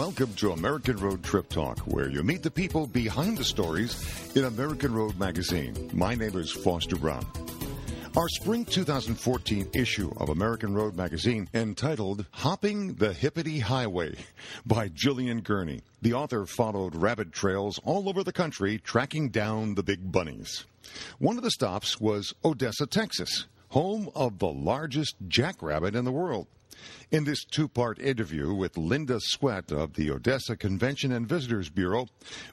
Welcome to American Road Trip Talk, where you meet the people behind the stories in American Road Magazine. My name is Foster Brown. Our spring 2014 issue of American Road Magazine, entitled Hopping the Hippety Highway by Jillian Gurney. The author followed rabbit trails all over the country, tracking down the big bunnies. One of the stops was Odessa, Texas, home of the largest jackrabbit in the world. In this two part interview with Linda Sweat of the Odessa Convention and Visitors Bureau,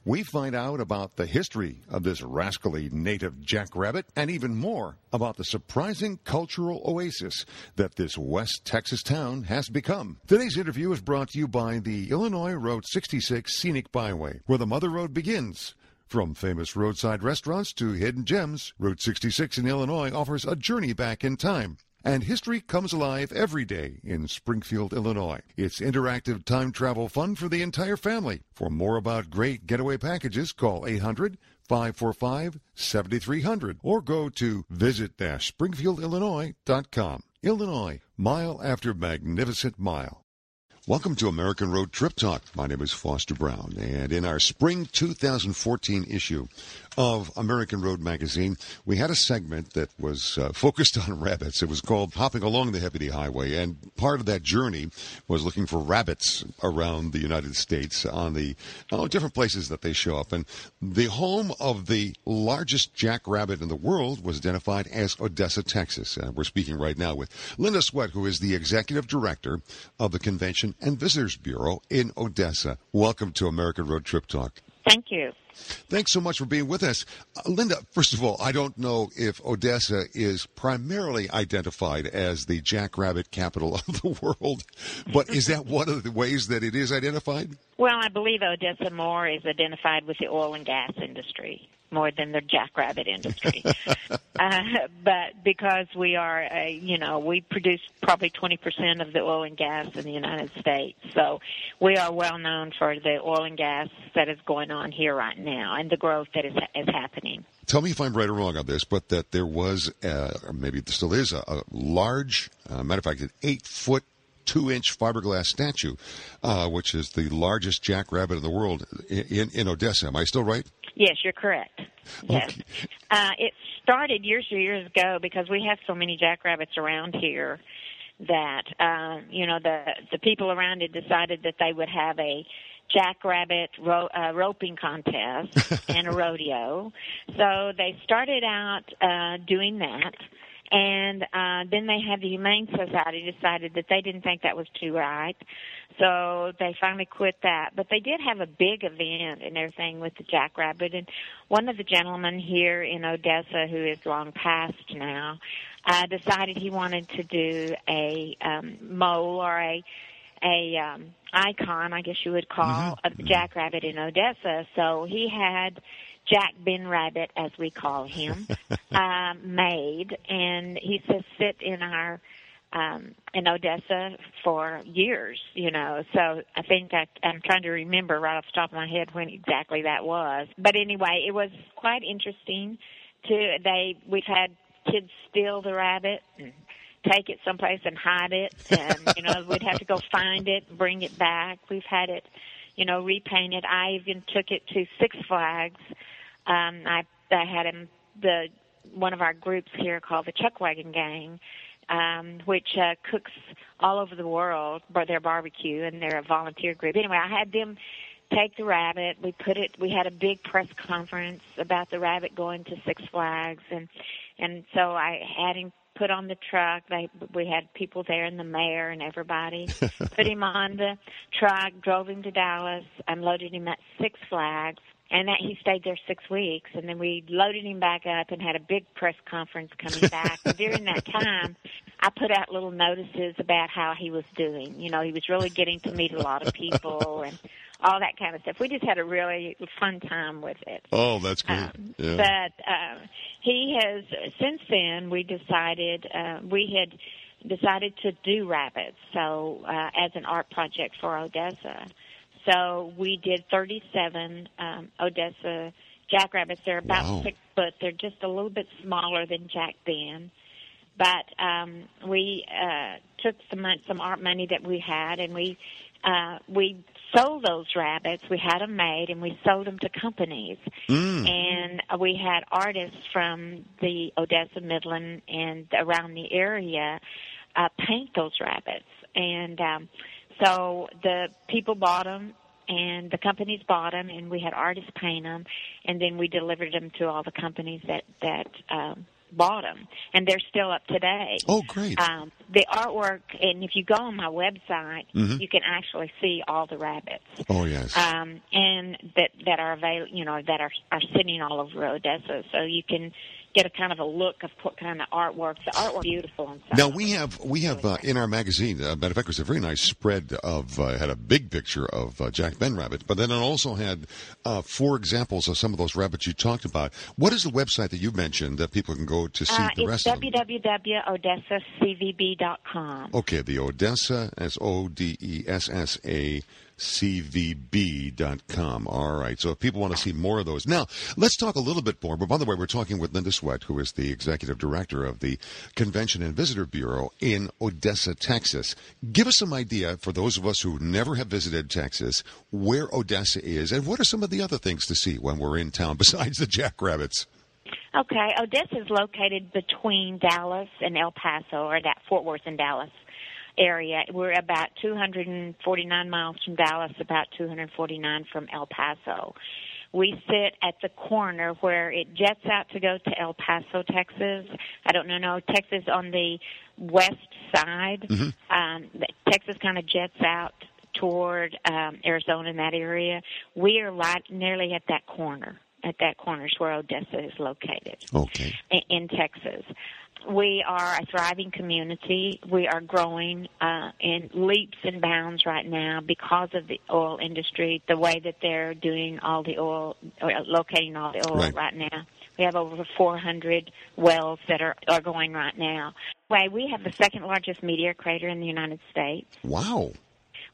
we find out about the history of this rascally native jackrabbit and even more about the surprising cultural oasis that this West Texas town has become. Today's interview is brought to you by the Illinois Route 66 Scenic Byway, where the Mother Road begins. From famous roadside restaurants to hidden gems, Route 66 in Illinois offers a journey back in time. And history comes alive every day in Springfield, Illinois. It's interactive time travel fun for the entire family. For more about great getaway packages, call 800 545 7300 or go to visit springfieldillinois.com. Illinois, mile after magnificent mile. Welcome to American Road Trip Talk. My name is Foster Brown, and in our spring 2014 issue of American Road Magazine, we had a segment that was uh, focused on rabbits. It was called Hopping Along the Hippety Highway, and part of that journey was looking for rabbits around the United States on the oh, different places that they show up. And the home of the largest jackrabbit in the world was identified as Odessa, Texas. Uh, we're speaking right now with Linda Sweat, who is the executive director of the Convention and Visitors Bureau in Odessa. Welcome to American Road Trip Talk. Thank you. Thanks so much for being with us. Uh, Linda, first of all, I don't know if Odessa is primarily identified as the jackrabbit capital of the world, but is that one of the ways that it is identified? Well, I believe Odessa more is identified with the oil and gas industry more than the jackrabbit industry. uh, but because we are, a, you know, we produce probably 20% of the oil and gas in the United States. So we are well known for the oil and gas that is going on here right now and the growth that is, is happening. Tell me if I'm right or wrong on this, but that there was, uh, or maybe there still is, a, a large, uh, matter of fact, an eight foot two inch fiberglass statue, uh, which is the largest jackrabbit in the world in, in Odessa. Am I still right? Yes, you're correct. Yes. Okay. Uh, it started years and years ago because we have so many jackrabbits around here that um, you know the the people around it decided that they would have a jackrabbit ro- uh, roping contest and a rodeo. So they started out uh, doing that and uh, then they had the Humane Society decided that they didn't think that was too right, so they finally quit that. But they did have a big event and everything with the jackrabbit, and one of the gentlemen here in Odessa, who is long past now, uh, decided he wanted to do a um, mole or a a um, icon, I guess you would call, Mm-hmm. of the jackrabbit in Odessa. So he had Jack Ben Rabbit, as we call him, uh, made, and he says sit in our um, in Odessa for years, you know. So I think I, I'm trying to remember right off the top of my head when exactly that was. But anyway, it was quite interesting. To they, we've had kids steal the rabbit and take it someplace and hide it, and you know we'd have to go find it, bring it back. We've had it, you know, repainted. I even took it to Six Flags. Um, I I had him the one of our groups here called the Chuck Wagon Gang, um, which uh, cooks all over the world for their barbecue, and they're a volunteer group. Anyway, I had them take the rabbit. We put it. We had a big press conference about the rabbit going to Six Flags, and and so I had him put on the truck. They we had people there, and the mayor and everybody. put him on the truck, drove him to Dallas, unloaded him at Six Flags, and that he stayed there six weeks. And then we loaded him back up and had a big press conference coming back. and during that time, I put out little notices about how he was doing. You know, he was really getting to meet a lot of people and all that kind of stuff. We just had a really fun time with it. Oh, that's great. Um, yeah. But uh, he has since then we decided uh, we had decided to do rabbits so uh, as an art project for Odessa. So we did 37 um, Odessa jackrabbits. They're about Wow. six foot. They're just a little bit smaller than Jack Ben. But um, we uh, took some some art money that we had, and we uh, we sold those rabbits. We had them made, and we sold them to companies. Mm. And we had artists from the Odessa, Midland, and around the area uh, paint those rabbits. And um, so the people bought them, and the companies bought them, and we had artists paint them, and then we delivered them to all the companies that that. Um, bought them, and they're still up today. Oh, great! Um, the artwork, and if you go on my website, Mhm. you can actually see all the rabbits, Oh, yes. um, and that that are available, you know, that are are sitting all over Odessa, so you can get a kind of a look of what kind of artwork. The artwork is beautiful and stuff. Now we have we have uh, in our magazine. Uh, matter of fact, it was a very nice spread of uh, had a big picture of uh, Jack Ben Rabbit, but then it also had uh, four examples of some of those rabbits you talked about. What is the website that you mentioned that people can go to see uh, the it's rest of them? Okay, the Odessa S O D E S S A C V B dot com. All right. So if people want to see more of those. Now, let's talk a little bit more. But by the way, we're talking with Linda Sweat, who is the executive director of the Convention and Visitor Bureau in Odessa, Texas. Give us some idea for those of us who never have visited Texas, where Odessa is, and what are some of the other things to see when we're in town besides the jackrabbits? Okay, Odessa is located between Dallas and El Paso, or that Fort Worth and Dallas area. We're about 249 miles from Dallas, about 249 from El Paso. We sit at the corner where it jets out to go to El Paso, Texas. I don't know, no, Texas on the west side. Um, Texas kind of jets out toward um, Arizona in that area. We are right nearly at that corner. At that corner is where Odessa is located Okay. in, in Texas. We are a thriving community. We are growing uh, in leaps and bounds right now because of the oil industry, the way that they're doing all the oil, or locating all the oil Right. right, now. We have over 400 wells that are, are going right now. Way we have the second largest meteor crater in the United States. Wow.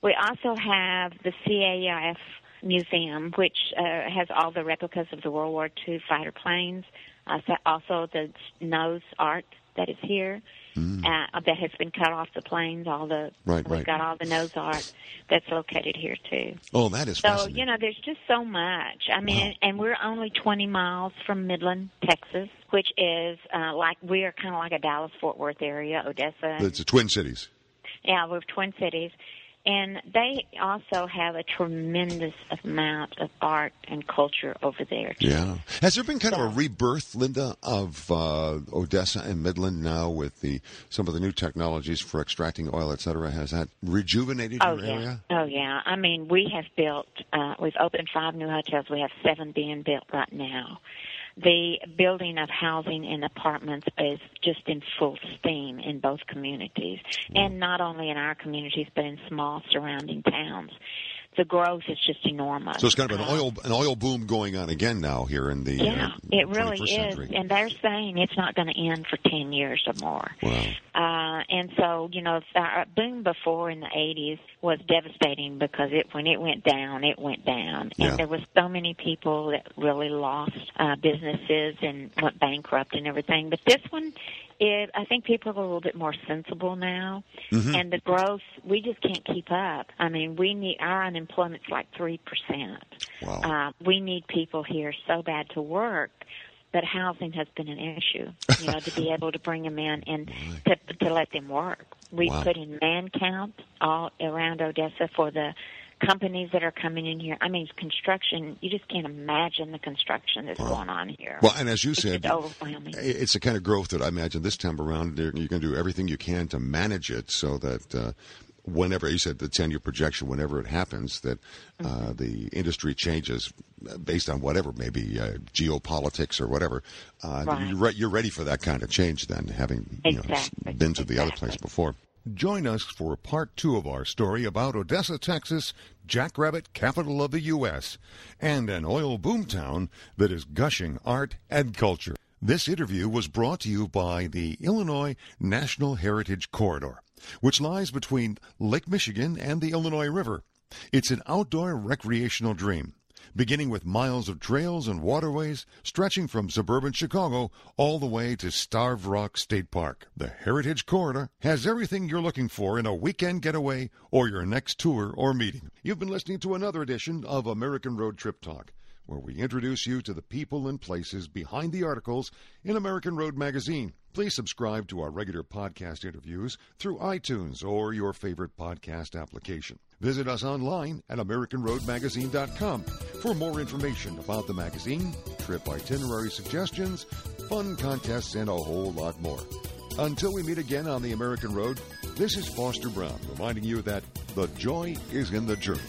We also have the CAF Museum, which uh, has all the replicas of the World War II fighter planes. Uh, so also the nose art that is here uh, that has been cut off the planes. All the Mm. Right, we've right. got all the nose art that's located here too. Oh, that is So you know, there's just so much. I mean, Wow. and we're only 20 miles from Midland, Texas, which is uh, like we are kind of like a Dallas Fort Worth area, Odessa. it's the Twin Cities. Yeah, we're Twin Cities. And they also have a tremendous amount of art and culture over there. too. Yeah. Has there been kind of a rebirth, Linda, of uh, Odessa and Midland now with the some of the new technologies for extracting oil, et cetera? Has that rejuvenated Oh your yeah, area? oh yeah. I mean, we have built. Uh, we've opened five new hotels. We have seven being built right now. The building of housing and apartments is just in full steam in both communities, mm. and not only in our communities, but in small surrounding towns. The growth is just enormous. So it's kind of an Uh, oil an oil boom going on again now here in the Yeah, uh, it really 21st is, century. and they're saying it's not going to end for ten years or more. Wow. Uh, and so, you know, our boom before in the '80s was devastating because it when it went down, it went down, and Yeah. there was so many people that really lost uh, businesses and went bankrupt and everything. But this one, it I think people are a little bit more sensible now, Mm-hmm. and the growth we just can't keep up. I mean, we need our unemployment's like three percent. Wow. Uh, we need people here so bad to work, but housing has been an issue. You know, to be able to bring them in and to to let them work. We Wow. put in man camps all around Odessa for the companies that are coming in here. I mean, construction. You just can't imagine the construction that's going on here. Well, and as you it's said, overwhelming. it's the kind of growth that I imagine this time around you're going to do everything you can to manage it so that uh, whenever you said the 10 year projection, whenever it happens, that uh, Mm-hmm. the industry changes based on whatever, maybe uh, geopolitics or whatever. Uh, Right. you're, re- you're ready for that kind of change then, having you know, been to the other place before. Join us for part two of our story about Odessa, Texas, Jackrabbit, capital of the U.S., and an oil boomtown that is gushing art and culture. This interview was brought to you by the Illinois National Heritage Corridor, which lies between Lake Michigan and the Illinois River. It's an outdoor recreational dream. Beginning with miles of trails and waterways stretching from suburban Chicago all the way to Starved Rock State Park. The Heritage Corridor has everything you're looking for in a weekend getaway or your next tour or meeting. You've been listening to another edition of American Road Trip Talk where we introduce you to the people and places behind the articles in American Road Magazine. Please subscribe to our regular podcast interviews through iTunes or your favorite podcast application. Visit us online at AmericanRoadMagazine.com for more information about the magazine, trip itinerary suggestions, fun contests, and a whole lot more. Until we meet again on the American Road, this is Foster Brown reminding you that the joy is in the journey.